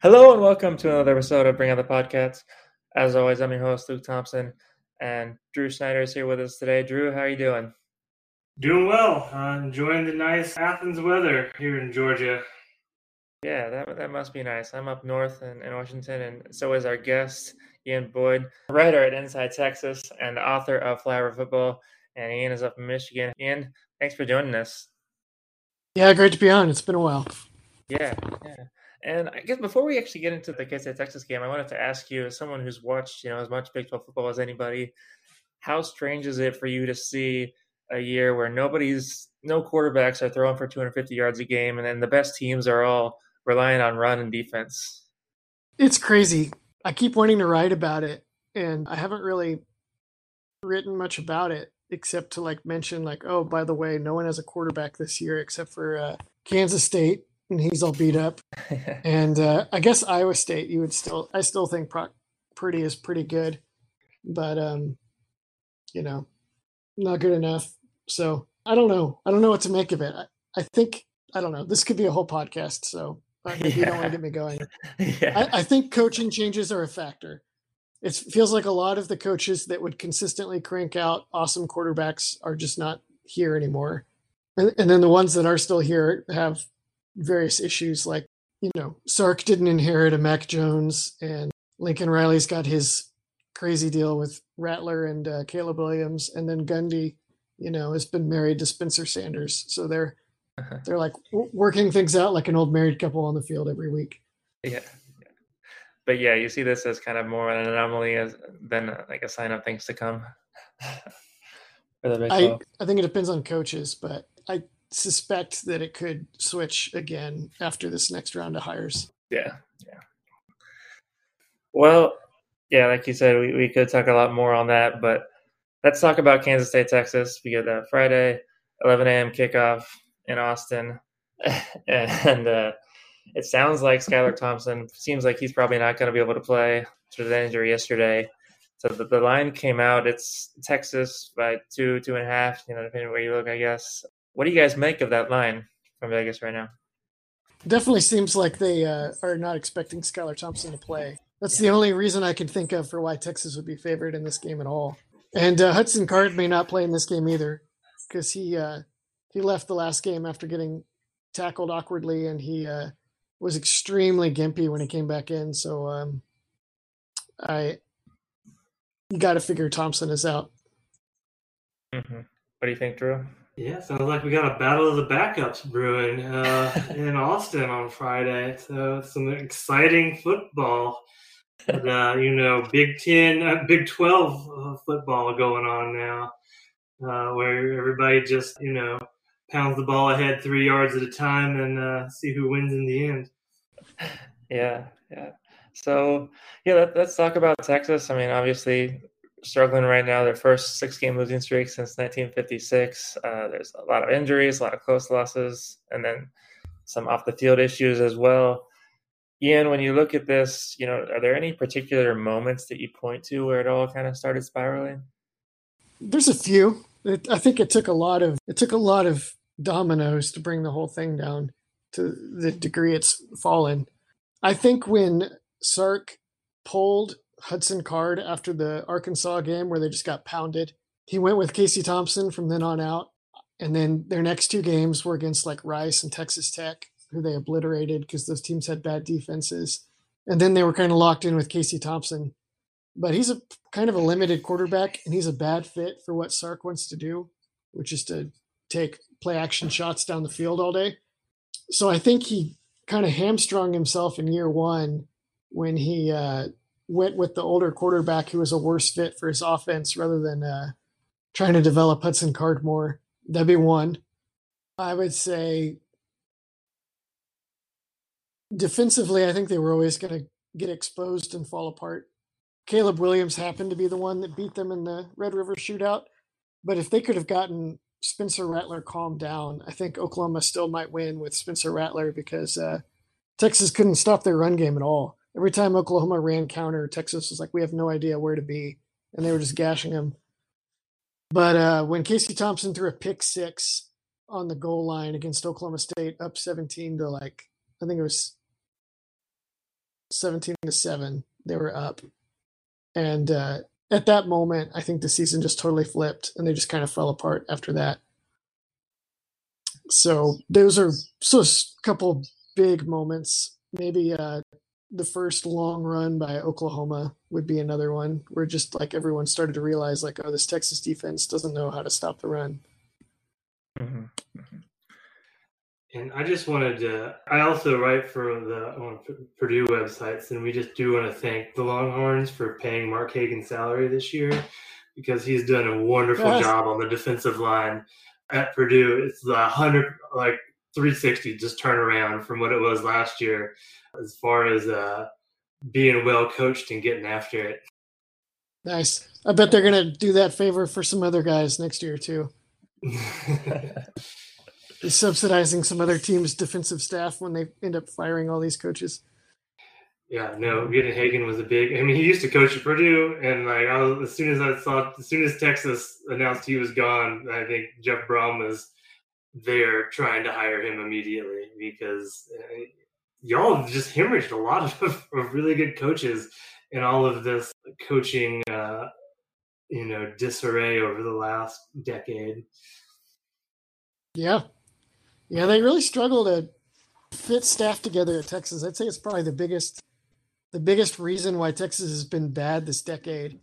Hello and welcome to another episode of Bring On the Podcast. As always, I'm your host, Luke Thompson, and Drew Snyder is here with us today. Drew, how are you doing? Doing well. Uh, enjoying the nice Athens weather here in Georgia. Yeah, that, that must be nice. I'm up north in, in Washington, and so is our guest, Ian Boyd, writer at Inside Texas and author of Flower Football. And Ian is up in Michigan. Ian, thanks for joining us. Yeah, great to be on. It's been a while. Yeah, yeah. And I guess before we actually get into the K-State Texas game, I wanted to ask you, as someone who's watched, you know, as much Big 12 football as anybody, how strange is it for you to see a year where nobody's, no quarterbacks are throwing for 250 yards a game, and then the best teams are all relying on run and defense? It's crazy. I keep wanting to write about it, and I haven't really written much about it except to like mention like, oh, by the way, no one has a quarterback this year except for uh, Kansas State and he's all beat up. and uh, I guess Iowa State, you would still, I still think Brock Purdy is pretty good, but um, you know, not good enough. So I don't know. I don't know what to make of it. I, I think I don't know. This could be a whole podcast. So yeah. you don't want to get me going. yeah. I, I think coaching changes are a factor. It feels like a lot of the coaches that would consistently crank out awesome quarterbacks are just not here anymore. And, and then the ones that are still here have various issues like you know sark didn't inherit a mac jones and lincoln riley's got his crazy deal with rattler and uh, caleb williams and then gundy you know has been married to spencer sanders. So they're they're like w- working things out like an old married couple on the field every week. Yeah but yeah you see this as kind of more an anomaly as than uh, like a sign of things to come. I, I think it depends on coaches but i suspect that it could switch again after this next round of hires. Yeah, yeah. Well, yeah, like you said, we, we could talk a lot more on that, but let's talk about Kansas State, Texas. We get that Friday, 11 a.m. kickoff in Austin, and uh, it sounds like Skylar Thompson seems like he's probably not going to be able to play to the injury yesterday. So the, the line came out. It's Texas by two, two and a half. You know, depending where you look, I guess. What do you guys make of that line from Vegas right now? Definitely seems like they uh, are not expecting Skylar Thompson to play. That's the only reason I can think of for why Texas would be favored in this game at all. And uh, Hudson Card may not play in this game either because he uh, he left the last game after getting tackled awkwardly, and he uh, was extremely gimpy when he came back in. So um, I you got to figure Thompson is out. Mm-hmm. What do you think, Drew? Yeah, sounds like we got a battle of the backups brewing uh, in Austin on Friday. So some exciting football. Uh, you know, Big Ten, uh, Big Twelve uh, football going on now, uh, where everybody just you know pounds the ball ahead three yards at a time and uh, see who wins in the end. Yeah, yeah. So yeah, let, us talk about Texas. I mean, obviously struggling right now. Their first six game losing streak since 1956. Uh, there's a lot of injuries, a lot of close losses, and then some off the field issues as well. Ian, when you look at this, you know, are there any particular moments that you point to where it all kind of started spiraling? There's a few. It, I think it took a lot of it took a lot of dominoes to bring the whole thing down to the degree it's fallen. I think when Sark pulled Hudson Card after the Arkansas game where they just got pounded. He went with Casey Thompson from then on out. And then their next two games were against like Rice and Texas Tech. who they obliterated because those teams had bad defenses. And then they were kind of locked in with Casey Thompson. But he's a kind of a limited quarterback, and he's a bad fit for what Sark wants to do, which is to take play action shots down the field all day. So I think he kind of hamstrung himself in year one when he uh, went with the older quarterback who was a worse fit for his offense rather than uh, trying to develop Hudson Card more. That'd be one. I would say defensively, I think they were always going to get exposed and fall apart. Caleb Williams happened to be the one that beat them in the Red River shootout. But if they could have gotten Spencer Rattler calmed down, I think Oklahoma still might win with Spencer Rattler because uh, Texas couldn't stop their run game at all. Every time Oklahoma ran counter, Texas was like, we have no idea where to be. And they were just gashing them. But uh, when Casey Thompson threw a pick six on the goal line against Oklahoma State, up 17 to like, I think it was 17 to 7, they were up. And uh, at that moment, I think the season just totally flipped and they just kind of fell apart after that. So those are so a couple big moments. Maybe uh, the first long run by Oklahoma would be another one where just like everyone started to realize like, oh, this Texas defense doesn't know how to stop the run. Mm-hmm. mm-hmm. And I just wanted to, I also write for the on Purdue websites, and we just do want to thank the Longhorns for paying Mark Hagen's salary this year because he's done a wonderful yes. job on the defensive line at Purdue. It's the 100, like 360 just turn around from what it was last year as far as uh, being well coached and getting after it. Nice. I bet they're going to do that favor for some other guys next year, too. subsidizing some other team's defensive staff when they end up firing all these coaches. Yeah, no, getting Hagen was a big. I mean, he used to coach at Purdue, and like I was, as soon as I saw, as soon as Texas announced he was gone, I think Jeff Brohm was there trying to hire him immediately because uh, y'all just hemorrhaged a lot of, of, really good coaches in all of this coaching, uh, you know, disarray over the last decade. Yeah, yeah, they really struggle to fit staff together at Texas. I'd say it's probably the biggest the biggest reason why Texas has been bad this decade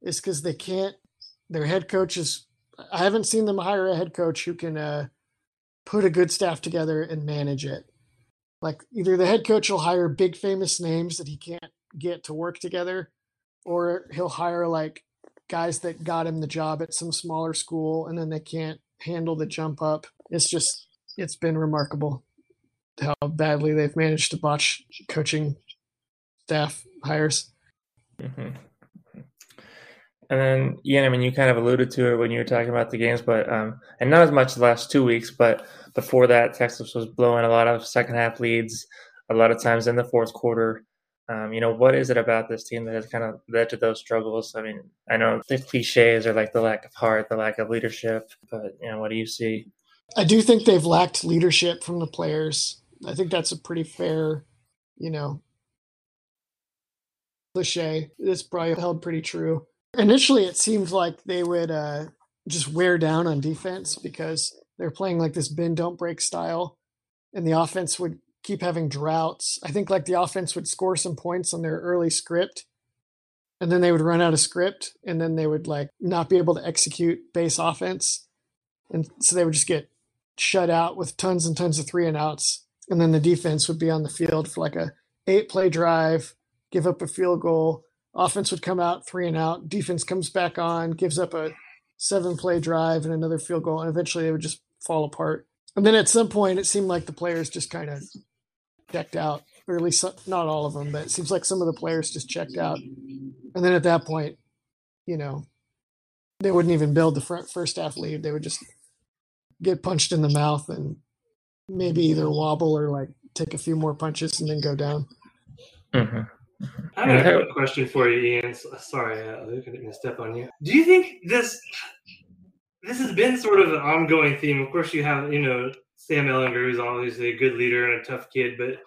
is because they can't their head coach is I haven't seen them hire a head coach who can uh, put a good staff together and manage it. Like either the head coach will hire big famous names that he can't get to work together, or he'll hire like guys that got him the job at some smaller school and then they can't handle the jump up. It's just it's been remarkable how badly they've managed to botch coaching staff hires. Mm-hmm. And then, yeah, I mean, you kind of alluded to it when you were talking about the games, but um, and not as much the last two weeks, but before that, Texas was blowing a lot of second half leads, a lot of times in the fourth quarter. Um, you know, what is it about this team that has kind of led to those struggles? I mean, I know the cliches are like the lack of heart, the lack of leadership, but you know, what do you see? I do think they've lacked leadership from the players. I think that's a pretty fair, you know, cliche. It's probably held pretty true. Initially, it seemed like they would uh, just wear down on defense because they're playing like this bend don't break style, and the offense would keep having droughts. I think like the offense would score some points on their early script, and then they would run out of script, and then they would like not be able to execute base offense, and so they would just get shut out with tons and tons of three and outs, and then the defense would be on the field for like a eight play drive, give up a field goal. Offense would come out three and out. Defense comes back on, gives up a seven play drive and another field goal, and eventually they would just fall apart. And then at some point, it seemed like the players just kind of checked out, or at least not all of them, but it seems like some of the players just checked out. And then at that point, you know, they wouldn't even build the front first half lead. They would just get punched in the mouth and maybe either wobble or like take a few more punches and then go down. Mm-hmm. I have a question for you, Ian. Sorry, uh, I didn't step on you. Do you think this this has been sort of an ongoing theme? Of course, you have you know Sam Ehlinger, who's obviously a good leader and a tough kid, but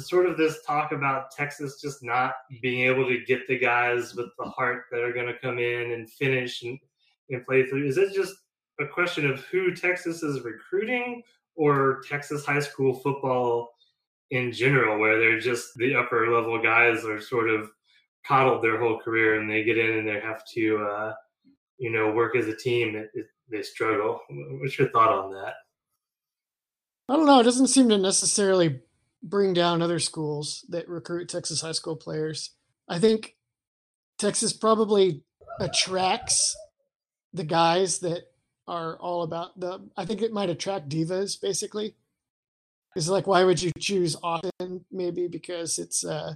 sort of this talk about Texas just not being able to get the guys with the heart that are going to come in and finish and, and play through. Is it just a question of who Texas is recruiting, or Texas high school football in general, where they're just the upper level guys are sort of coddled their whole career and they get in and they have to, uh, you know, work as a team. It, it, they struggle. What's your thought on that? I don't know. It doesn't seem to necessarily bring down other schools that recruit Texas high school players. I think Texas probably attracts the guys that are all about the. I think it might attract divas basically. It's like why would you choose Austin? Maybe because it's uh,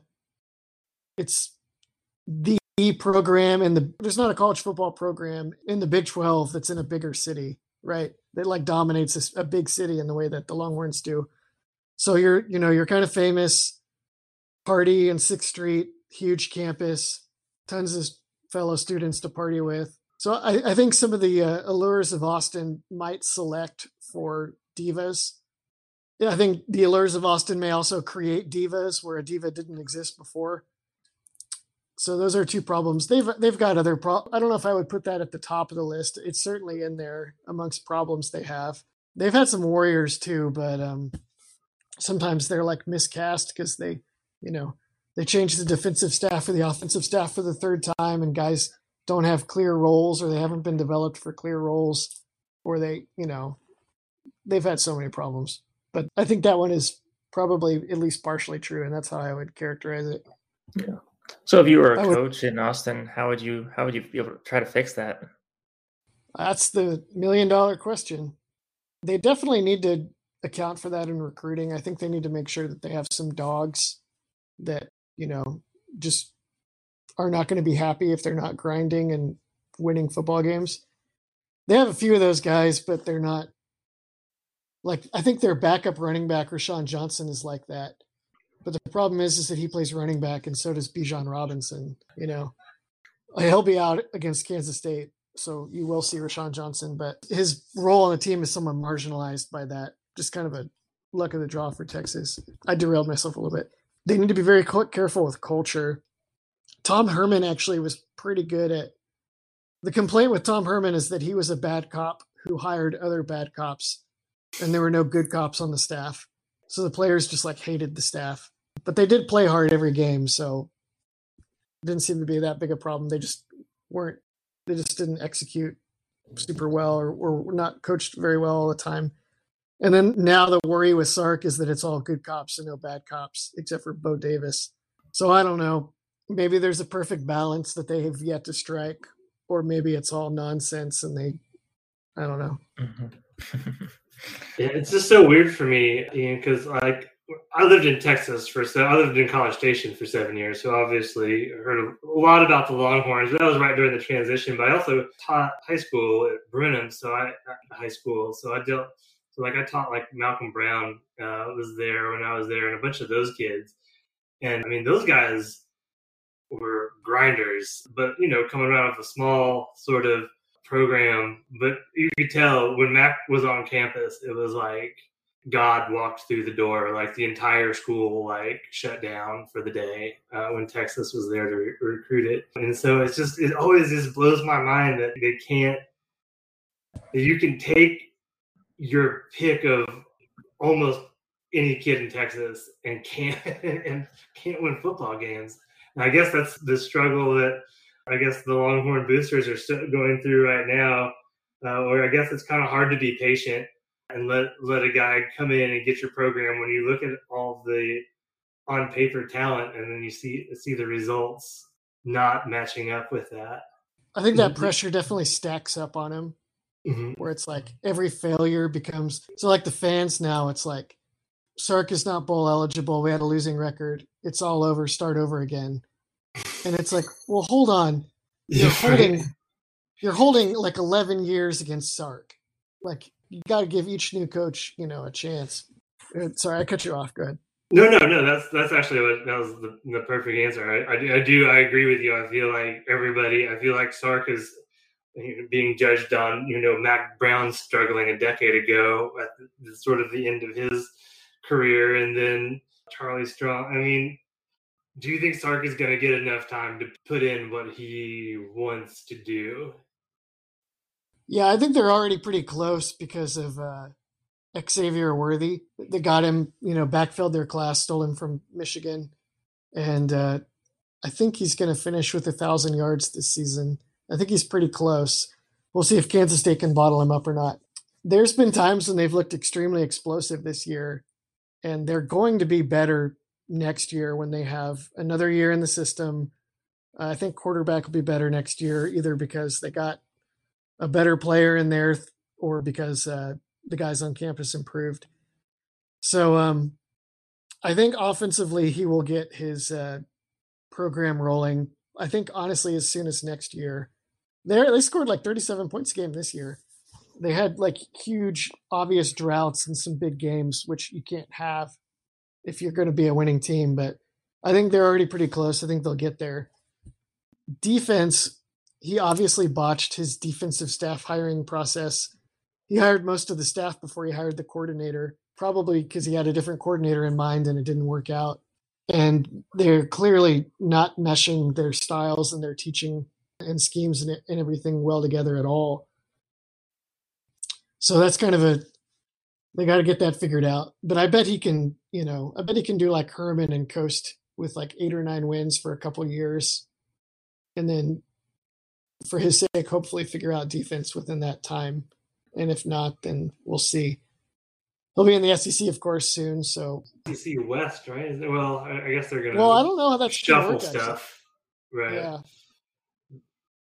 it's the program in the. There's not a college football program in the Big Twelve that's in a bigger city, right? That like dominates a, a big city in the way that the Longhorns do. So you're you know you're kind of famous. Party in Sixth Street, huge campus, tons of fellow students to party with. So I, I think some of the uh, allures of Austin might select for divas. Yeah, I think the allures of Austin may also create divas where a diva didn't exist before. So those are two problems. They've they've got other pro. I don't know if I would put that at the top of the list. It's certainly in there amongst problems they have. They've had some warriors too, but um, sometimes they're like miscast because they, you know, they change the defensive staff or the offensive staff for the third time, and guys don't have clear roles or they haven't been developed for clear roles, or they, you know, they've had so many problems. But I think that one is probably at least partially true, and that's how I would characterize it. Yeah. So if you were a coach in Austin, how would you how would you be able to try to fix that? That's the million dollar question. They definitely need to account for that in recruiting. I think they need to make sure that they have some dogs that, you know, just are not going to be happy if they're not grinding and winning football games. They have a few of those guys, but they're not like I think their backup running back, Roschon Johnson, is like that. But the problem is, is that he plays running back, and so does Bijan Robinson. You know, uh, he'll be out against Kansas State, so you will see Roschon Johnson. But his role on the team is somewhat marginalized by that. Just kind of a luck of the draw for Texas. I derailed myself a little bit. They need to be very careful with culture. Tom Herman actually was pretty good at. The complaint with Tom Herman is that he was a bad cop who hired other bad cops, and there were no good cops on the staff. So the players just like hated the staff. But they did play hard every game, so didn't seem to be that big a problem. They just weren't they just didn't execute super well or, or not coached very well all the time. And then now the worry with Sark is that it's all good cops and no bad cops, except for Bo Davis. So I don't know. Maybe there's a perfect balance that they have yet to strike, or maybe it's all nonsense and they, I don't know. Mm-hmm. yeah, it's just so weird for me, because like I lived in Texas for so I lived in College Station for seven years, so obviously heard a lot about the Longhorns. That was right during the transition, but I also taught high school at Brenham, so I high school, so I dealt so like I taught like Malcolm Brown uh, was there when I was there, and a bunch of those kids, and I mean those guys were grinders, but you know coming out of a small sort of program, but you could tell when Mack was on campus, it was like God walked through the door. Like the entire school like shut down for the day uh, when Texas was there to re- recruit it. And so it's just it always just blows my mind that they can't. That you can take your pick of almost any kid in Texas and can't and can't win football games. And I guess that's the struggle that I guess the Longhorn boosters are still going through right now. Uh, or I guess it's kind of hard to be patient and let let a guy come in and get your program when you look at all the on paper talent and then you see see the results not matching up with that. I think that mm-hmm. pressure definitely stacks up on him. Mm-hmm. Where it's like every failure becomes so like the fans now it's like Sark is not bowl eligible. We had a losing record. It's all over. Start over again. And it's like, well, hold on. You're yeah, holding right. you're holding like 11 years against Sark. Like you got to give each new coach, you know, a chance. Uh, sorry, I cut you off. Go ahead. No, no, no. That's that's actually what that was the, the perfect answer. I, I, I, do I agree with you. I feel like everybody. I feel like Sark is being judged on you know Mack Brown struggling a decade ago at the, sort of the end of his career, and then Charlie Strong. I mean, do you think Sark is going to get enough time to put in what he wants to do? Yeah, I think they're already pretty close because of uh, Xavier Worthy. They got him, you know, backfilled their class, stole him from Michigan, and uh, I think he's going to finish with a thousand yards this season. I think he's pretty close. We'll see if Kansas State can bottle him up or not. There's been times when they've looked extremely explosive this year, and they're going to be better next year when they have another year in the system. Uh, I think quarterback will be better next year, either because they got a better player in there or because uh, the guys on campus improved. So um, I think offensively he will get his uh, program rolling. I think honestly as soon as next year. They they scored like 37 points a game this year. They had like huge obvious droughts in some big games which you can't have if you're going to be a winning team, but I think they're already pretty close. I think they'll get there. Defense, he obviously botched his defensive staff hiring process he hired most of the staff before he hired the coordinator, probably because he had a different coordinator in mind and it didn't work out. And they're clearly not meshing their styles and their teaching and schemes and, and everything well together at all. So that's kind of a they got to get that figured out. But I bet he can, you know, I bet he can do like Herman and coast with like eight or nine wins for a couple years, and then for his sake, hopefully figure out defense within that time and if not, then we'll see. He'll be in the SEC, of course, soon. So SEC West, right? Well, I guess they're gonna. Well, I don't know how that's shuffle work, stuff, right? Yeah.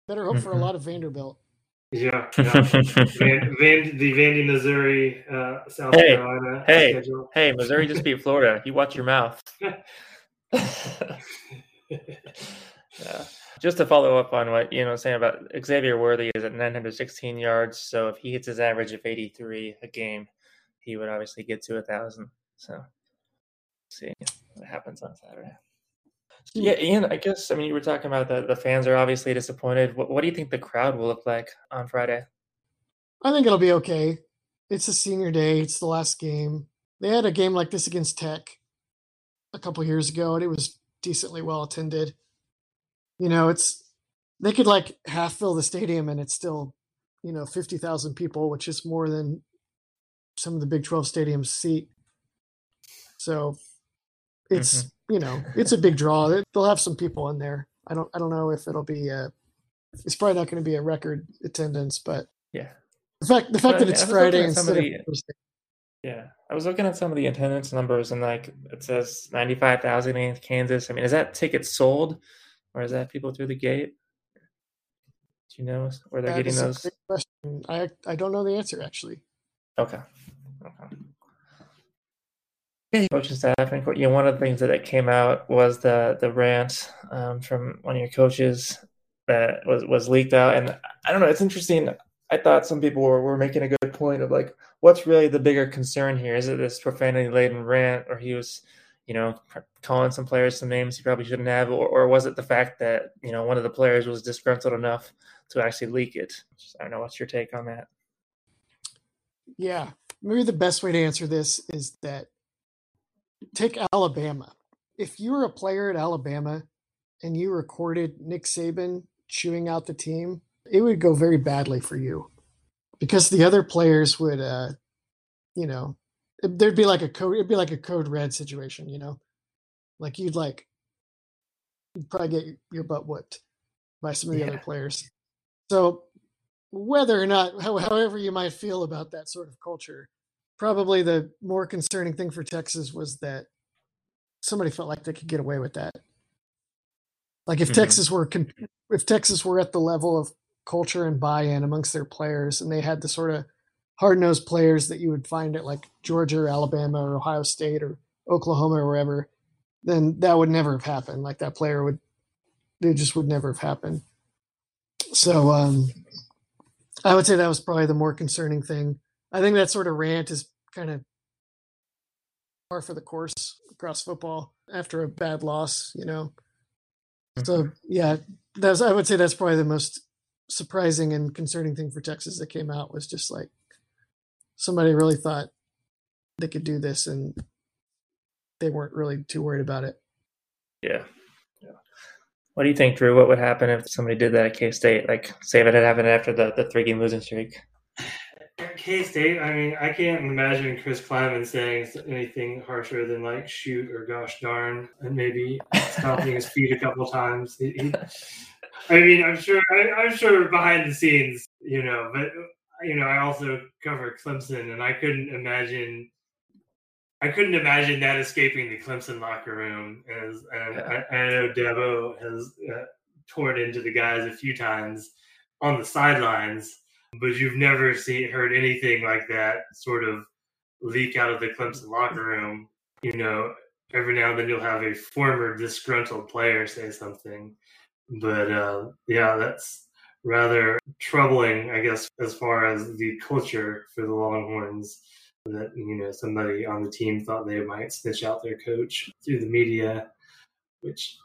Better hope for a mm-hmm. lot of Vanderbilt. Yeah, yeah. Van, Van, the Vandy, Missouri, uh, South hey, Carolina. Hey, schedule. hey, Missouri just beat Florida. You watch your mouth. yeah just to follow up on what you know saying about Xavier Worthy is at 916 yards. So if he hits his average of 83 a game, he would obviously get to a thousand. So see what happens on Saturday. Yeah, Ian. I guess I mean you were talking about the the fans are obviously disappointed. What, what do you think the crowd will look like on Friday? I think it'll be okay. It's a senior day. It's the last game. They had a game like this against Tech a couple years ago, and it was decently well attended you know, it's they could like half fill the stadium and it's still, you know, 50,000 people, which is more than some of the Big 12 stadiums seat. So it's, mm-hmm. You know, it's a big draw. They'll have some people in there. I don't I don't know if it'll be a it's probably not going to be a record attendance, but yeah. The fact the fact but, that it's Friday instead of, of yeah, I was looking at some of the attendance numbers, and like it says ninety five thousand in Kansas. I mean, is that tickets sold? or is that people through the gate? Do you know where they're that getting those? question. I I don't know the answer actually. Okay. Okay. Coaching staff, and you know, one of the things that came out was the the rant um, from one of your coaches that was was leaked out, and I don't know. It's interesting. I thought some people were, were making a good point of like, what's really the bigger concern here? Is it this profanity laden rant, or he was you know, calling some players some names he probably shouldn't have, or, or was it the fact that you know one of the players was disgruntled enough to actually leak it? I don't know. What's your take on that? Yeah, maybe the best way to answer this is that take Alabama. If you were a player at Alabama and you recorded Nick Saban chewing out the team, it would go very badly for you because the other players would, uh, you know, there'd be like a code it'd be like a code red situation you know like you'd like you'd probably get your butt whipped by some of the yeah. other players so whether or not however you might feel about that sort of culture probably the more concerning thing for texas was that somebody felt like they could get away with that like if mm-hmm. texas were if texas were at the level of culture and buy-in amongst their players and they had the sort of hard nosed players that you would find at like Georgia or Alabama or Ohio State or Oklahoma or wherever, then that would never have happened. Like that player would, it just would never have happened. So um, I would say that was probably the more concerning thing. I think that sort of rant is kind of par for the course across football after a bad loss, you know. So mm-hmm. yeah, that's I would say that's probably the most surprising and concerning thing for Texas that came out was just like somebody really thought they could do this and they weren't really too worried about it. Yeah. yeah. What do you think, Drew? What would happen if somebody did that at K State? Like, say if it had happened after the, the three game losing streak? K State, I mean, I can't imagine Chris Klieman saying anything harsher than like shoot or gosh darn, and maybe stomping his feet a couple times. He, he, I mean, I'm sure, I, am sure behind the scenes, you know, but you know, I also cover Clemson, and I couldn't imagine. I couldn't imagine that escaping the Clemson locker room. As and I, I know Dabo has uh, torn into the guys a few times on the sidelines, but you've never seen heard anything like that sort of leak out of the Clemson locker room. You know, every now and then you'll have a former disgruntled player say something, but uh, yeah, that's rather troubling, I guess, as far as the culture for the Longhorns. That you know somebody on the team thought they might snitch out their coach through the media, which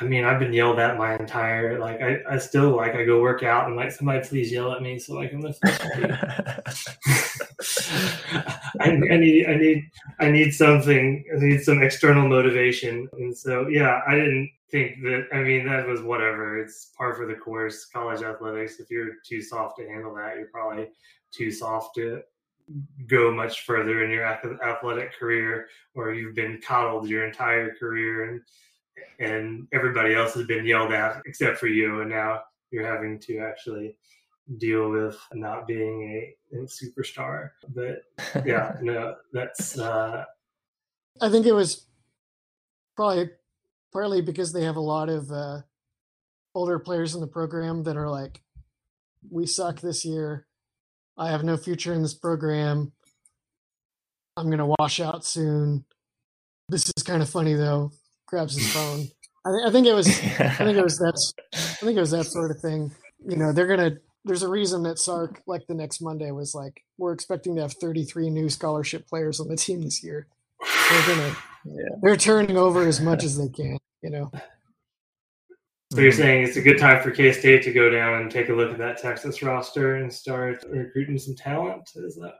I mean, I've been yelled at my entire like I, I still like I go work out and like somebody please yell at me so I can the I, I need I need I need something I need some external motivation. And so yeah I didn't think that I mean that was whatever. It's par for the course. College athletics if you're too soft to handle that you're probably too soft to go much further in your athletic career or you've been coddled your entire career. And and everybody else has been yelled at except for you, and now you're having to actually deal with not being a, a superstar. But yeah, no, that's. Uh, I think it was probably partly because they have a lot of uh, older players in the program that are like, "We suck this year. I have no future in this program. I'm gonna wash out soon." This is kind of funny though grabs his phone. I, th- I think it was. I think it was that. I think it was that sort of thing. You know, they're gonna. There's a reason that Sark, like the next Monday, was like, "We're expecting to have 33 new scholarship players on the team this year. They're gonna. Yeah. They're turning over as much as they can. You know." So you're saying it's a good time for K State to go down and take a look at that Texas roster and start recruiting some talent? Is that?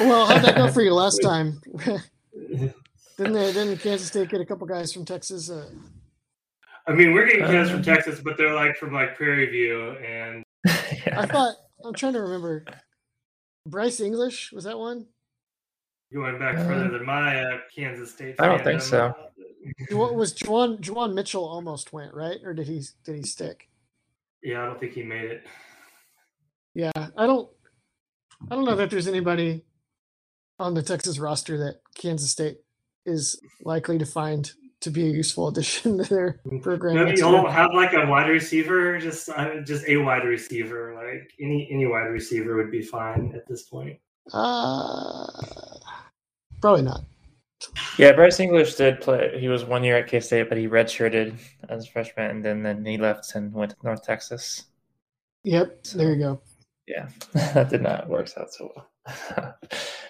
well, how'd that go for you last time? Didn't they, didn't Kansas State get a couple guys from Texas? Uh, I mean, we're getting kids uh, from Texas, but they're like from like Prairie View, and yeah. I thought I'm trying to remember. Bryce English was that one? Going back uh, further than my uh, Kansas State. I don't think so. What was Juwan? Juwan Mitchell almost went right, or did he? Did he stick? Yeah, I don't think he made it. Yeah, I don't. I don't know that there's anybody on the Texas roster that Kansas State is likely to find to be a useful addition to their program. Maybe you'll have like a wide receiver, just uh, just a wide receiver, like any any wide receiver would be fine at this point. Uh, probably not. Yeah, Bryce English did play. He was one year at K State, but he redshirted as a freshman, and then, then he left and went to North Texas. Yep, so, there you go. Yeah, that did not work out so well.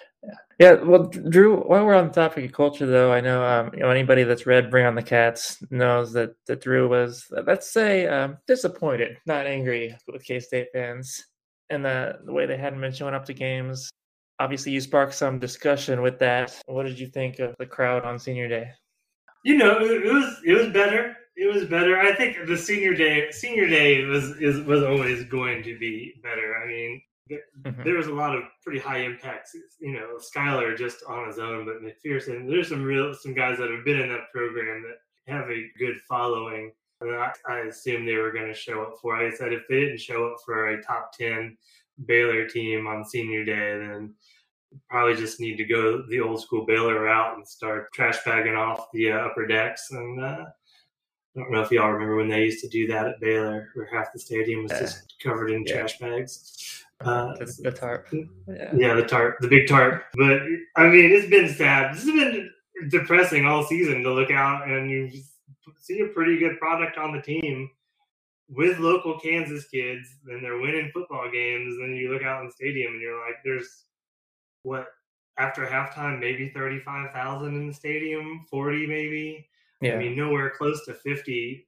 Yeah. Well, Drew, while we're on the topic of culture, though, I know, um, you know anybody that's read Bring on the Cats knows that, that Drew was, let's say, um, disappointed, not angry with K State fans and the, the way they hadn't been showing up to games. Obviously, you sparked some discussion with that. What did you think of the crowd on senior day? You know, it was it was better. It was better. I think the senior day senior day was is was always going to be better. I mean. There was a lot of pretty high impacts. You know, Skylar just on his own, but McPherson. There's some real some guys that have been in that program that have a good following. I, I assume they were going to show up for. I said if they didn't show up for a top ten Baylor team on senior day, then probably just need to go the old school Baylor route and start trash bagging off the uh, upper decks. And uh, I don't know if y'all remember when they used to do that at Baylor, where half the stadium was just covered in yeah. trash bags. Uh, the, the, tarp. Yeah. yeah, the tarp, the big tarp. But I mean, it's been sad. This has been depressing all season to look out and you see a pretty good product on the team with local Kansas kids, and they're winning football games. And you look out in the stadium, and you're like, "There's what after halftime, maybe thirty-five thousand in the stadium, forty maybe. Yeah. I mean, nowhere close to fifty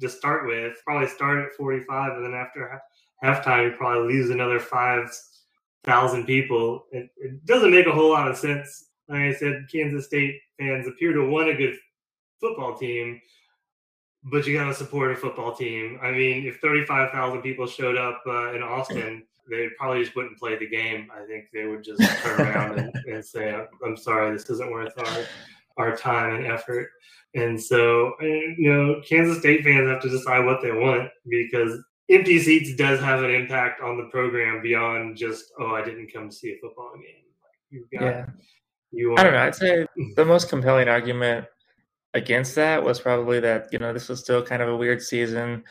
to start with. Probably start at forty-five, and then after halftime, you probably lose another five thousand people. It, it, doesn't make a whole lot of sense. Like I said, Kansas State fans appear to want a good football team, but you got to support a football team. I mean, if thirty-five thousand people showed up uh, in Austin, they probably just wouldn't play the game. I think they would just turn around and, and, say, "I'm sorry, this isn't worth our our time and effort." And so, you know, Kansas State fans have to decide what they want because empty seats does have an impact on the program beyond just, "Oh, I didn't come see a football game." You've got, yeah. You I don't know. I'd say the most compelling argument against that was probably that you know this was still kind of a weird season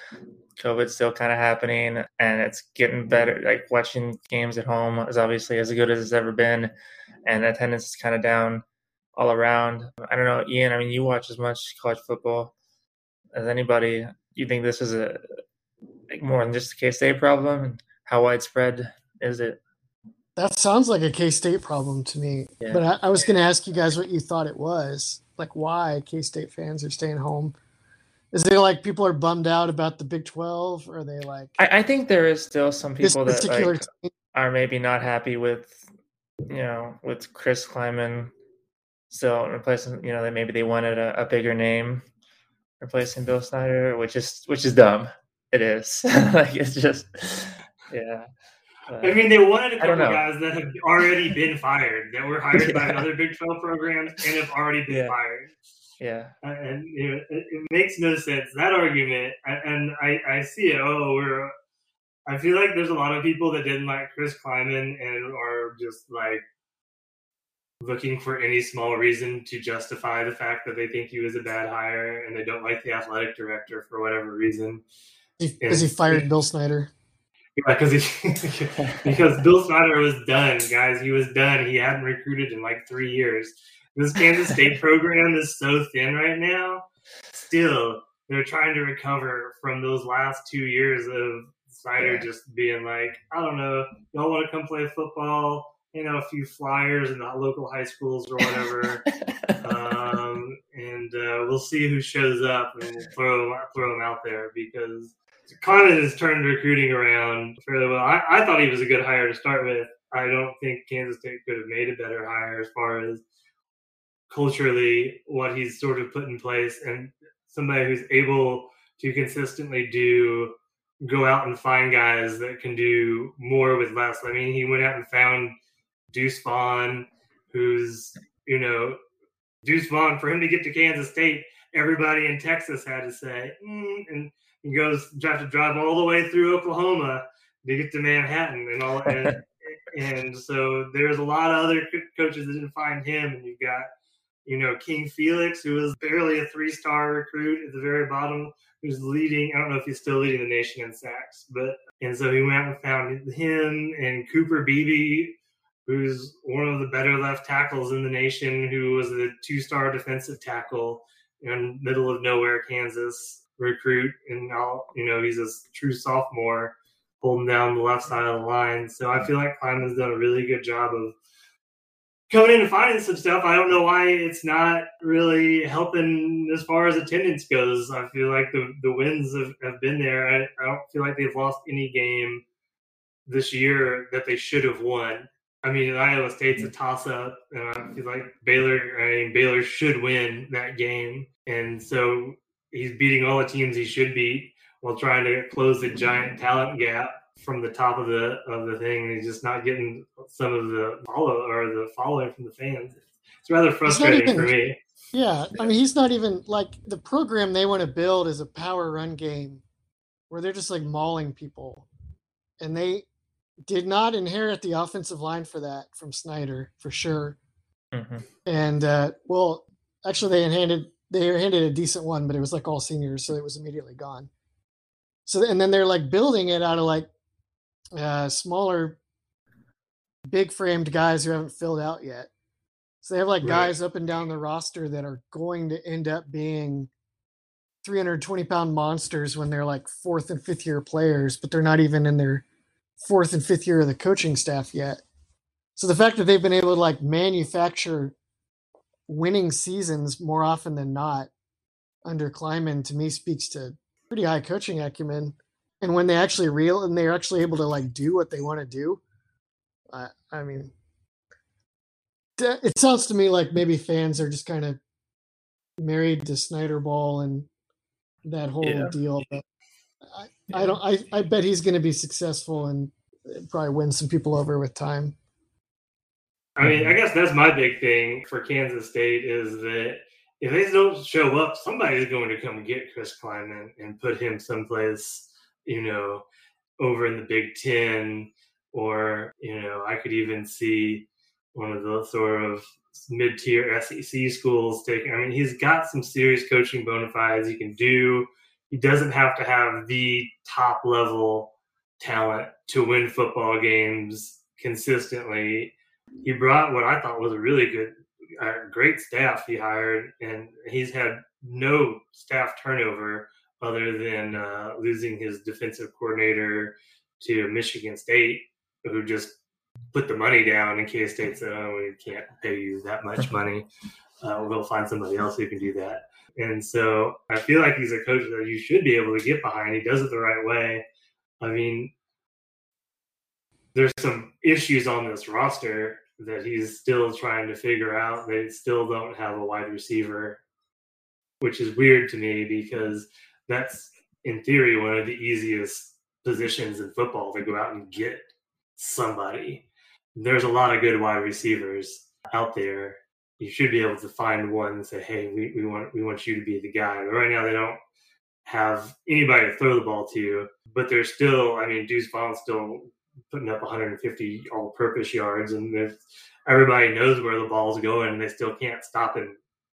COVID's still kind of happening and it's getting better. Like watching games at home is obviously as good as it's ever been, and attendance is kind of down all around. I don't know, Ian. I mean, you watch as much college football as anybody. You think this is a like more than just a K State problem? And how widespread is it? That sounds like a K State problem to me. Yeah. But I, I was going to ask you guys what you thought it was. Like, why K State fans are staying home is it like people are bummed out about the Big Twelve? Or are they like? I, I think there is still some people that like, are maybe not happy with, you know, with Chris Klieman still replacing. You know, that maybe they wanted a, a bigger name replacing Bill Snyder, which is which is dumb. It is like it's just yeah. I mean, they wanted a couple guys that have already been fired, that were hired by other Big 12 programs and have already been yeah. fired. Yeah, uh, and you know, it, it, makes no sense that argument. And I, I see it. Oh, we're. I feel like there's a lot of people that didn't like Chris Klieman and are just like looking for any small reason to justify the fact that they think he was a bad hire and they don't like the athletic director for whatever reason. Because he, fired Bill Snyder. Yeah, because he because Bill Snyder was done, guys. He was done. He hadn't recruited in like three years this Kansas State program is so thin right now. Still, they're trying to recover from those last two years of Snyder yeah. just being like, I don't know, y'all want to come play football? You know, a few flyers in the local high schools or whatever, um, and uh, we'll see who shows up, and we'll throw throw them out there because Klieman has turned recruiting around fairly well. I, I thought he was a good hire to start with. I don't think Kansas State could have made a better hire as far as culturally what he's sort of put in place and somebody who's able to consistently do go out and find guys that can do more with less. I mean, he went out and found Deuce Vaughn, who's, you know, Deuce Vaughn, for him to get to Kansas State, everybody in Texas had to say, mm, and he goes, have to drive all the way through Oklahoma to get to Manhattan and all. And, and so there's a lot of other coaches that didn't find him, and you've got you know, King Felix, who was barely a three star recruit at the very bottom, who's leading. I don't know if he's still leading the nation in sacks, but and so he went and found him and Cooper Beebe, who's one of the better left tackles in the nation, who was a two star defensive tackle in middle of nowhere, Kansas recruit, and now you know he's a true sophomore holding down the left side of the line. So I feel like Klieman's done a really good job of coming in and finding some stuff. I don't know why it's not really helping as far as attendance goes. I feel like the, the wins have, have been there. I, I don't feel like they've lost any game this year that they should have won. I mean, Iowa State's a toss up, and I feel like Baylor. I mean, Baylor should win that game, and so he's beating all the teams he should beat while trying to close the giant talent gap from the top of the of the thing, and he's just not getting some of the follow or the following from the fans. It's rather frustrating even, for me. Yeah, I mean, he's not even like the program they want to build is a power run game where they're just like mauling people, and they did not inherit the offensive line for that from Snyder for sure. Mm-hmm. And uh, well, actually, they handed they handed a decent one, but it was like all seniors, so it was immediately gone. So and then they're like building it out of like uh, smaller, big framed guys who haven't filled out yet. So they have like right. guys up and down the roster that are going to end up being 320 pound monsters when they're like fourth and fifth year players, but they're not even in their fourth and fifth year of the coaching staff yet. So the fact that they've been able to like manufacture winning seasons more often than not under Klieman to me speaks to pretty high coaching acumen and when they actually real and they're actually able to like do what they want to do I, I mean it sounds to me like maybe fans are just kind of married to snyder ball and that whole yeah. deal but I, I don't I, I bet he's going to be successful and uh, probably win some people over with time. I mean, I guess that's my big thing for Kansas State is that if they don't show up, somebody's going to come get Chris Klieman and put him someplace, you know, over in the Big Ten, or you know, I could even see one of the sort of mid-tier SEC schools taking. I mean, he's got some serious coaching bona fides. He can do. He doesn't have to have the top level talent to win football games consistently. He brought what I thought was a really good, uh, great staff he hired, and he's had no staff turnover other than uh, losing his defensive coordinator to Michigan State, who just put the money down in K State said, "Oh, we can't pay you that much money. Uh, we'll find somebody else who can do that." And so I feel like he's a coach that you should be able to get behind. He does it the right way. I mean, there's some issues on this roster that he's still trying to figure out. They still don't have a wide receiver, which is weird to me because that's in theory one of the easiest positions in football to go out and get somebody. There's a lot of good wide receivers out there. You should be able to find one and say, "Hey, we, we want we want you to be the guy." But right now, they don't have anybody to throw the ball to. But they're still, I mean, Deuce Vaughn's still putting up 150 all-purpose yards, and if everybody knows where the ball's going, and they still can't stop him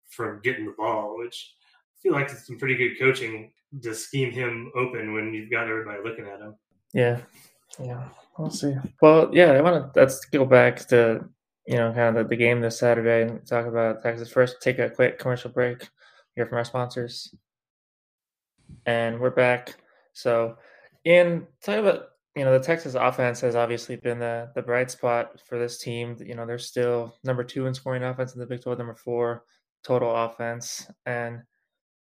from getting the ball, which I feel like it's some pretty good coaching to scheme him open when you've got everybody looking at him. Yeah, yeah, we'll see. Well, yeah, I want to let's go back to you know kind of the, the game this Saturday and talk about Texas. First, take a quick commercial break. Hear from our sponsors, and we're back. So, in talk about you know the Texas offense has obviously been the the bright spot for this team. You know they're still number two in scoring offense in the Big 12, number four total offense, and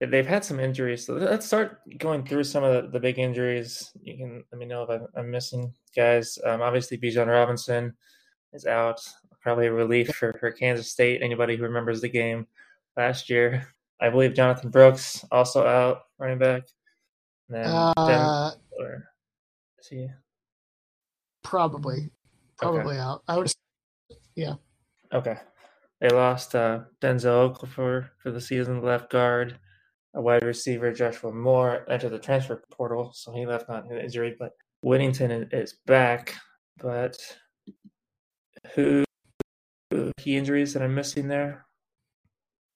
they've had some injuries. So let's start going through some of the, the big injuries. You can let me know if I'm, I'm missing guys. Um, obviously, Bijan Robinson is out. Probably a relief for, for Kansas State. Anybody who remembers the game last year, I believe Jonathan Brooks also out, running back. And then uh, is he? Probably, probably okay. out. I would, yeah. Okay. They lost uh, Denzel Okafor for the season, left guard a wide receiver, Joshua Moore, entered the transfer portal, so he left on an injury. But Whittington is back. But who, who key injuries that I'm missing there?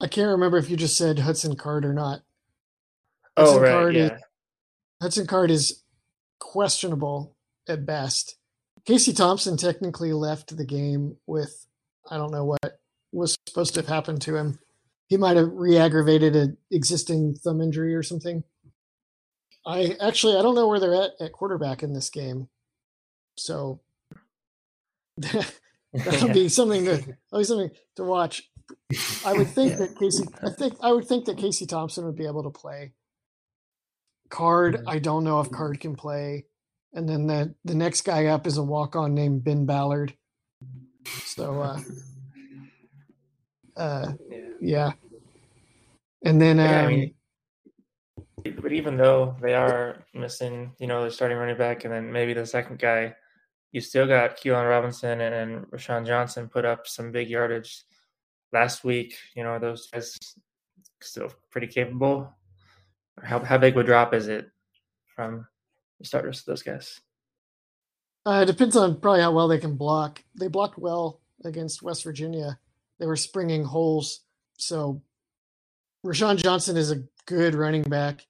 I can't remember if you just said Hudson Card or not. Oh, Hudson oh right, Card yeah. Is, Hudson Card is questionable at best. Casey Thompson technically left the game with I don't know what was supposed to have happened to him he might have re-aggravated an existing thumb injury or something. I actually I don't know where they're at at quarterback in this game, so that'll be something to that'll be something to watch. I would think that Casey I think I would think that Casey Thompson would be able to play. Card mm-hmm. I don't know if Card can play, and then the the next guy up is a walk on named Ben Ballard. So uh, uh, yeah. And then, um, yeah, I mean, um, but even though they are missing, you know, the starting running back and then maybe the second guy, you still got Keilan Robinson and, and Roschon Johnson put up some big yardage last week. You know, those guys still pretty capable. How how big a drop is it from the starters to those guys? Uh, it depends on probably how well they can block. They blocked well against West Virginia. They were springing holes so Roschon Johnson is a good running back.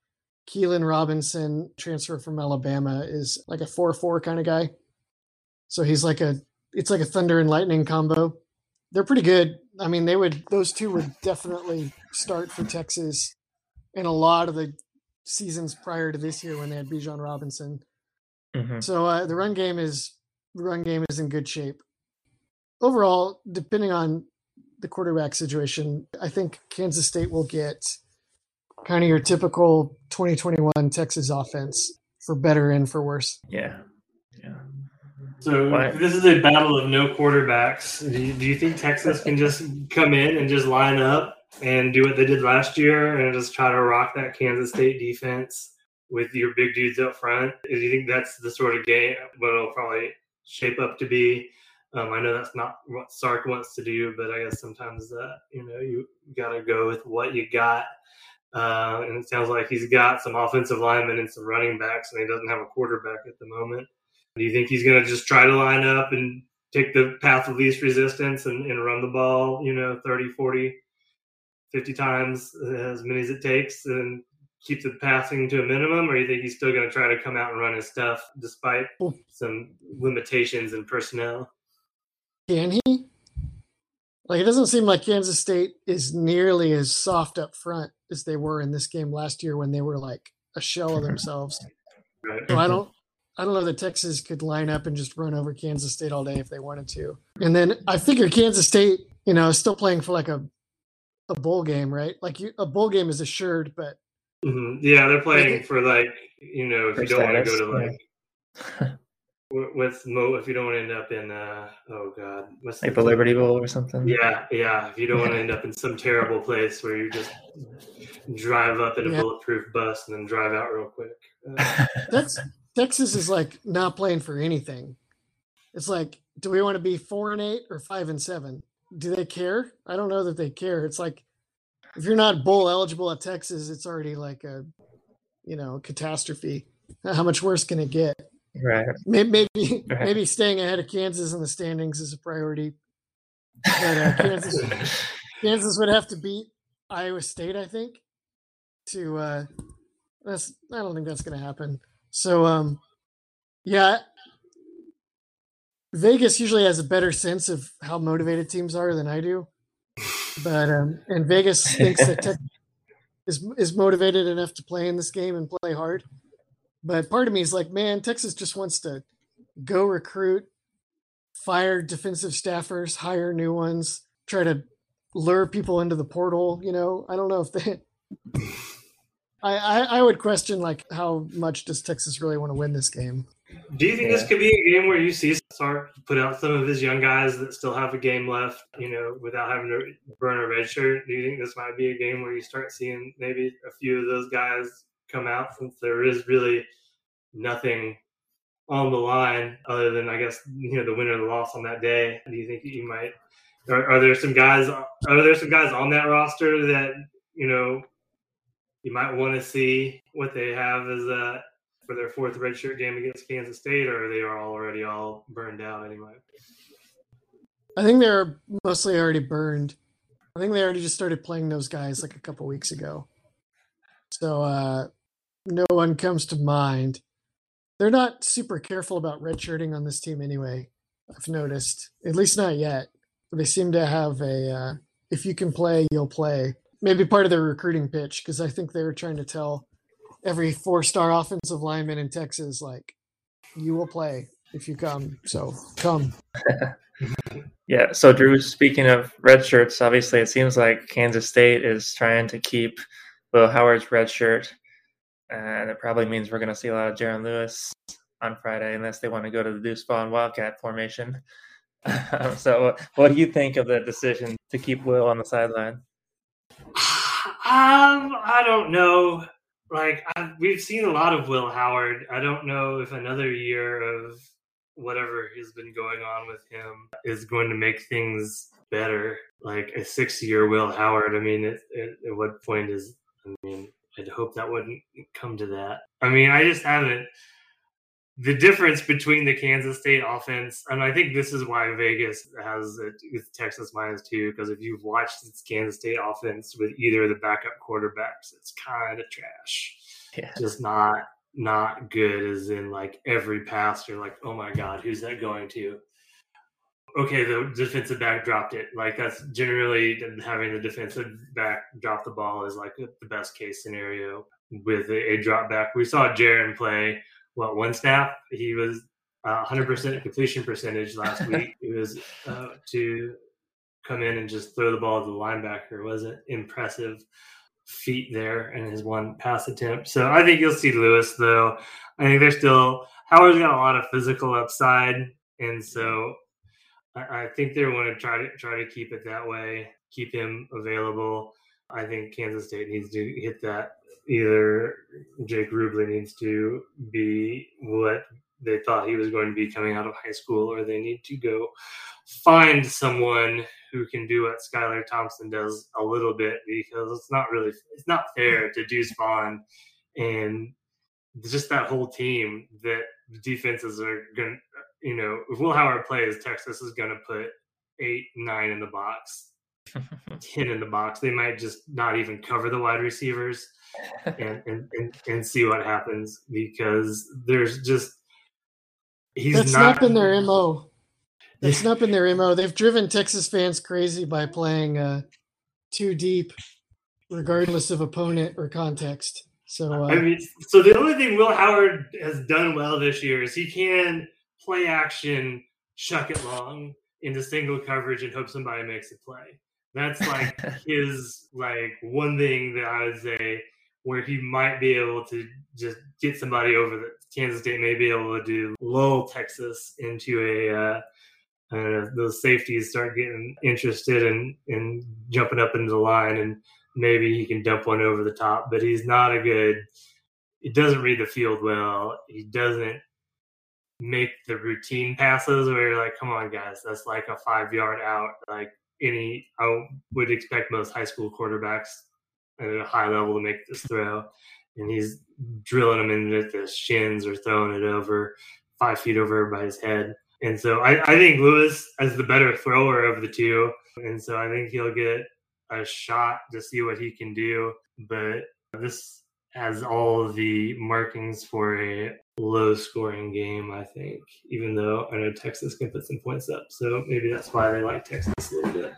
Keilan Robinson, transfer from Alabama, is like a 4 4 kind of guy. So he's like a, it's like a thunder and lightning combo. They're pretty good. I mean, they would, those two would definitely start for Texas in a lot of the seasons prior to this year when they had Bijan Robinson. Mm-hmm. So uh, the run game is, the run game is in good shape. Overall, depending on the quarterback situation, I think Kansas State will get kind of your typical 2021 Texas offense for better and for worse. Yeah. Yeah. So this is a battle of no quarterbacks. Do you, do you think Texas can just come in and just line up and do what they did last year and just try to rock that Kansas State defense with your big dudes up front? Do you think that's the sort of game what'll probably shape up to be. Um, I know that's not what Sark wants to do, but I guess sometimes that you know you got to go with what you got. Uh, and it sounds like he's got some offensive linemen and some running backs, and he doesn't have a quarterback at the moment. Do you think he's going to just try to line up and take the path of least resistance and, and run the ball, you know, 30, 40, 50 times, as many as it takes, and keep the passing to a minimum, or you think he's still going to try to come out and run his stuff despite some limitations in personnel? Can he? Like, it doesn't seem like Kansas State is nearly as soft up front as they were in this game last year when they were like a shell of themselves. Right. So I don't, I don't know that Texas could line up and just run over Kansas State all day if they wanted to. And then I figure Kansas State, you know, is still playing for like a, a bowl game, right? Like you, a bowl game is assured, but hmm Yeah, they're playing for like you know if For you don't want to go to like w- with Mo if you don't want to end up in uh oh god what's Like the Liberty Bowl or something. yeah yeah if you don't want to end up in some terrible place where you just drive up in a Yeah. bulletproof bus and then drive out real quick. Uh, that's Texas is like not playing for anything. It's like, do we want to be four and eight or five and seven? Do they care? I don't know that they care. It's like if you're not bowl eligible at Texas, it's already like a you know catastrophe. How much worse can it get? Right. May- Maybe Right. maybe staying ahead of Kansas in the standings is a priority. But uh, Kansas Kansas would have to beat Iowa State, I think. To uh that's I don't think that's gonna happen. So um yeah. Vegas usually has a better sense of how motivated teams are than I do. But um and Vegas thinks that Tech is is motivated enough to play in this game and play hard. But part of me is like, man, Texas just wants to go recruit, fire defensive staffers, hire new ones, try to lure people into the portal. You know, I don't know if they. I, I I would question like how much does Texas really want to win this game? Do you think this could be a game where you see Sark put out some of his young guys that still have a game left, you know, without having to burn a red shirt? Do you think this might be a game where you start seeing maybe a few of those guys come out since there is really nothing on the line other than I guess you know the win or the loss on that day? Do you think you might? Are, are there some guys? Are there some guys on that roster that you know you might want to see what they have as a for their fourth redshirt game against Kansas State, or they are already all burned out anyway? I think they're mostly already burned. I think they already just started playing those guys like a couple weeks ago. So uh, no one comes to mind. They're not super careful about redshirting on this team anyway. I've noticed, at least not yet. They seem to have a uh, if you can play, you'll play. Maybe part of their recruiting pitch because I think they were trying to tell every four-star offensive lineman in Texas like, you will play if you come. So come. Yeah. So, Drew, speaking of red shirts, obviously it seems like Kansas State is trying to keep Will Howard's red shirt. And it probably means we're going to see a lot of Jaren Lewis on Friday, unless they want to go to the Deuce Ball and Wildcat formation. so, what do you think of the decision to keep Will on the sideline? Um, I don't know. Like I, we've seen a lot of Will Howard. I don't know if another year of whatever has been going on with him is going to make things better. Like a six-year Will Howard. I mean, it, it, at what point is? I mean, I'd hope that wouldn't come to that. I mean, I just haven't. The difference between the Kansas State offense, and I think this is why Vegas has it with Texas minus two, because if you've watched this Kansas State offense with either of the backup quarterbacks, it's kind of trash. Yeah. Just not not good as in like every pass you're like, oh my god, who's that going to? Okay, the defensive back dropped it. Like that's generally having the defensive back drop the ball is like the best case scenario with a, a drop back. We saw Jaren play what one snap. He was uh, 100% completion percentage last week. It was uh, to come in and just throw the ball to the linebacker. wasn't impressive feet there in his one pass attempt. So I think you'll see Lewis though. I think they're still Howard's got a lot of physical upside, and so I, I think they want to try to try to keep it that way, keep him available. I think Kansas State needs to hit that. Either Jake Rubley needs to be what they thought he was going to be coming out of high school, or they need to go find someone who can do what Skylar Thompson does a little bit because it's not really it's not fair to Deuce Vaughn and just that whole team that defenses are going to, you know, if Will Howard plays, Texas is going to put eight, nine in the box, 10 in the box. They might just not even cover the wide receivers and, and, and, and see what happens because there's just, he's That's not, not been their MO. That's not been their MO. They've driven Texas fans crazy by playing uh, too deep, regardless of opponent or context. So uh, I mean, so the only thing Will Howard has done well this year is he can play action, chuck it long into single coverage and hope somebody makes a play. That's like his like one thing that I would say where he might be able to just get somebody over the Kansas State may be able to do lull Texas into a uh, uh, those safeties start getting interested and in, in jumping up into the line and maybe he can dump one over the top, but he's not a good. He doesn't read the field well. He doesn't make the routine passes where you're like, come on, guys, that's like a five yard out. Like any, I would expect most high school quarterbacks at a high level to make this throw. And he's drilling them into the shins or throwing it over five feet over everybody's head. And so I, I think Lewis is the better thrower of the two. And so I think he'll get a shot to see what he can do. But this has all the markings for a low scoring game, I think, even though I know Texas can put some points up. So maybe that's why they like Texas a little bit.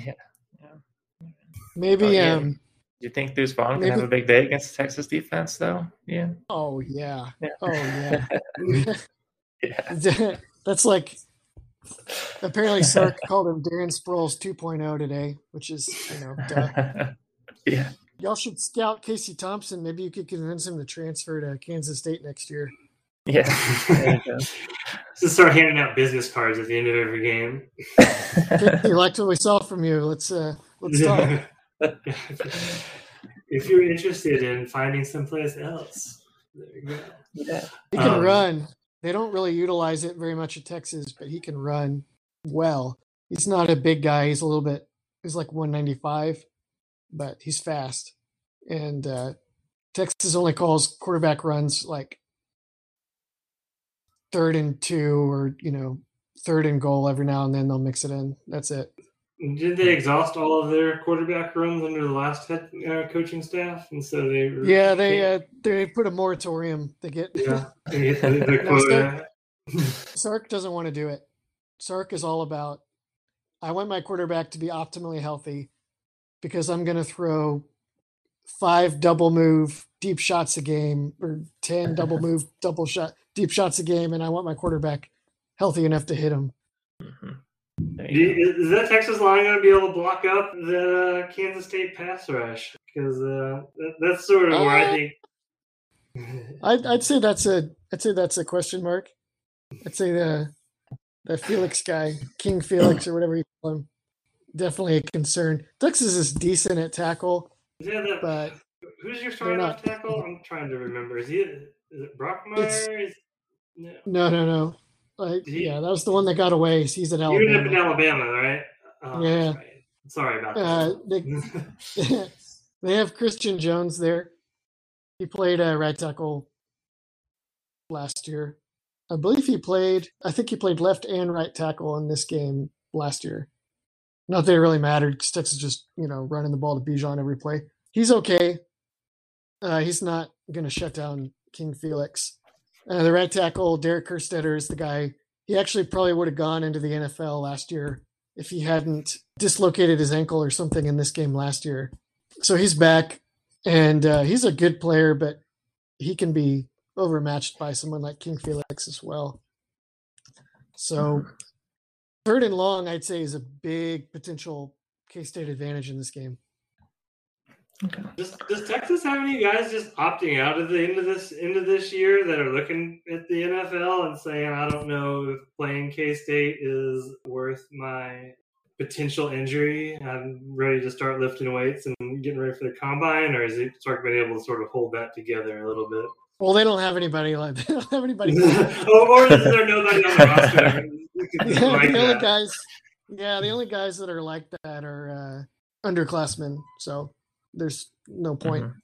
Yeah. yeah. maybe. Oh, yeah. um, Do you think Deuce Vaughn can have a big day against the Texas defense, though? Yeah. Oh yeah. Yeah. Oh yeah. yeah. That's like apparently Sark called him Darren Sproles 2.0 today, which is you know duh. yeah. Y'all should scout Casey Thompson. Maybe you could convince him to transfer to Kansas State next year. Yeah. There you go. Just start handing out business cards at the end of every game. He liked what we saw from you. Let's uh let's talk. if you're interested in finding someplace else, there you go. yeah. He can Um, run. They don't really utilize it very much at Texas, but he can run well. He's not a big guy. He's a little bit. He's like 195, but he's fast. And uh, Texas only calls quarterback runs like third and two, or you know, third and goal every now and then. They'll mix it in. That's it. Did they exhaust all of their quarterback runs under the last head uh, coaching staff? And so they Yeah, they uh, they put a moratorium. They get yeah they get the, the No, quota. Sark doesn't want to do it. Sark is all about I want my quarterback to be optimally healthy because I'm going to throw five double move deep shots a game or 10 double move double shot deep shots a game and I want my quarterback healthy enough to hit him. Mhm. There Do you you- Is that Texas line going to be able to block up the uh, Kansas State pass rush? Because uh, that, that's sort of where I Uh, think. I'd, I'd say that's a I'd say that's a question mark. I'd say the the Felix guy, King Felix or whatever you call him, definitely a concern. Texas is decent at tackle, Yeah, that, but who's your starting not- tackle? I'm trying to remember. Is he? Is it Brockermeyer? Is, no. No, no, no. Like, he- yeah, that was the one that got away. He's at Alabama. You ended up in Alabama. Alabama, right? Oh, Yeah. right. Sorry about Uh, that. they, they have Christian Jones there. He played uh, right tackle last year. I believe he played. I think he played left and right tackle in this game last year. Not that it really mattered because Texas just you know running the ball to Bijan every play. He's okay. Uh, he's not going to shut down King Felix. Uh, the right tackle, Derek Kerstetter, is the guy. He actually probably would have gone into the NFL last year if he hadn't dislocated his ankle or something in this game last year. So he's back, and uh, he's a good player, but he can be overmatched by someone like King Felix as well. So third and long, I'd say, is a big potential K State advantage in this game. Does, does Texas have any guys just opting out of the end of this end of this year that are looking at the NFL and saying, "I don't know if playing K State is worth my potential injury. I'm ready to start lifting weights and getting ready for the combine," or is it Sark been able to sort of hold that together a little bit? Well, they don't have anybody like they don't have anybody. or, or is there nobody on the roster? who could be Yeah, like the only that? guys, yeah, the only guys that are like that are uh, underclassmen. So there's no point. Mhm.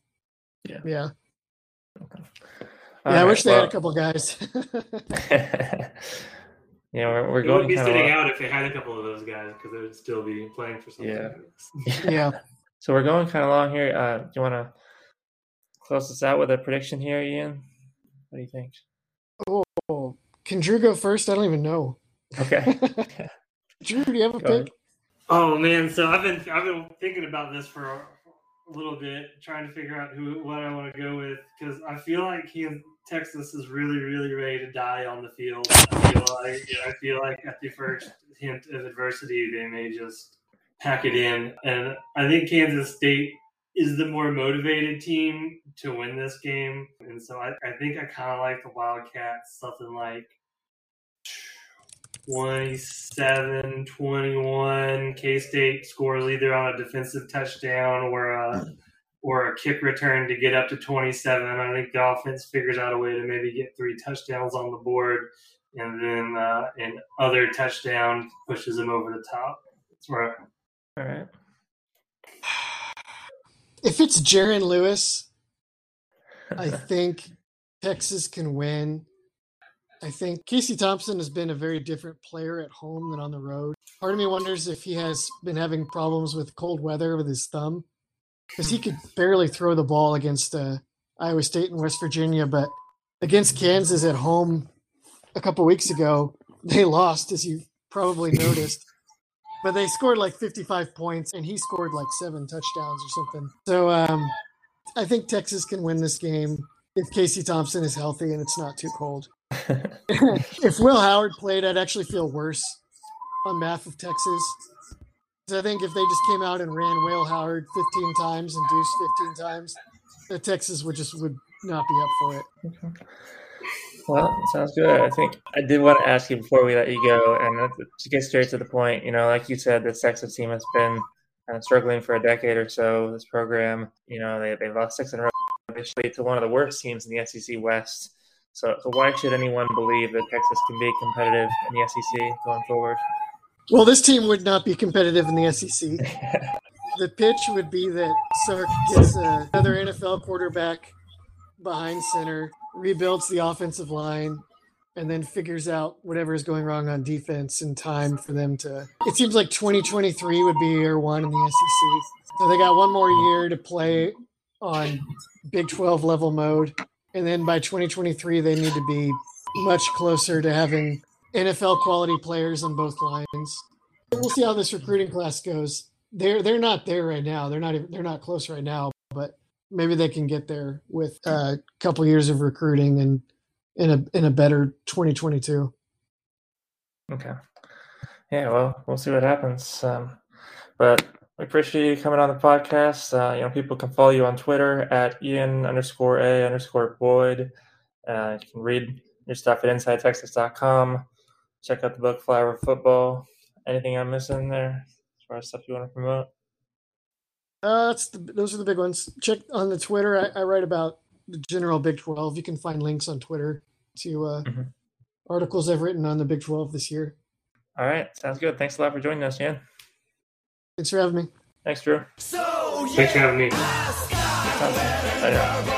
Yeah. Yeah, All yeah. I right, wish they had a couple guys. yeah, we're, we're They going wouldn't be sitting out if they had a couple of those guys because they would still be playing for something. Yeah. yeah. So we're going kind of long here. Uh, do you want to close this out with a prediction here, Ian? What do you think? Oh, can Drew go first? I don't even know. Okay. Drew, do you have a Go ahead. pick? Oh man, so I've been I've been thinking about this for a, a little bit, trying to figure out who what I want to go with because I feel like he Texas is really really ready to die on the field. I feel like I feel like at the first hint of adversity, they may just pack it in, and I think Kansas State is the more motivated team to win this game, and so I, I think I kind of like the Wildcats, something like 27 21 k-state scores either on a defensive touchdown or a or a kick return to get up to 27 i think the offense figures out a way to maybe get three touchdowns on the board and then uh, an other touchdown pushes them over the top. That's where All right. If it's Jaren Lewis, I think Texas can win. I think Casey Thompson has been a very different player at home than on the road. Part of me wonders if he has been having problems with cold weather with his thumb because he could barely throw the ball against uh, Iowa State and West Virginia, but against Kansas at home a couple weeks ago, they lost, as you probably noticed. But they scored like 55 points, and he scored like seven touchdowns or something. So um, I think Texas can win this game if Casey Thompson is healthy and it's not too cold. if Will Howard played, I'd actually feel worse on behalf of Texas. I think if they just came out and ran Will Howard 15 times and Deuce 15 times, that Texas would just would not be up for it. Well, sounds good. I think I did want to ask you before we let you go, and to get straight to the point, you know, like you said, this Texas team has been uh, struggling for a decade or so. This program, you know, they they lost six in a row, initially to one of the worst teams in the SEC West. So, so why should anyone believe that Texas can be competitive in the SEC going forward? Well, this team would not be competitive in the SEC. the pitch would be that Sark gets uh, another NFL quarterback behind center, rebuilds the offensive line, and then figures out whatever is going wrong on defense in time for them to. It seems like 2023 would be year one in the SEC. So they got one more year to play on Big 12 level mode. And then by 2023, they need to be much closer to having NFL quality players on both lines. We'll see how this recruiting class goes. They're they're not there right now. They're not even, they're not close right now, but maybe they can get there with a couple years of recruiting and in a in a better 2022. Okay. Yeah, well, we'll see what happens. Um, but we appreciate you coming on the podcast. Uh, you know, people can follow you on Twitter at Ian underscore A underscore Boyd. Uh, you can read your stuff at InsideTexas.com. Check out the book Flow Football. Anything I'm missing there as far as stuff you want to promote? Uh, that's the, those are the big ones. Check on the Twitter. I, I write about the general Big 12. You can find links on Twitter to uh, Mhm. articles I've written on the Big 12 this year. All right, sounds good. Thanks a lot for joining us, Ian. Thanks for having me. Thanks, Drew. thanks for having me Bye now.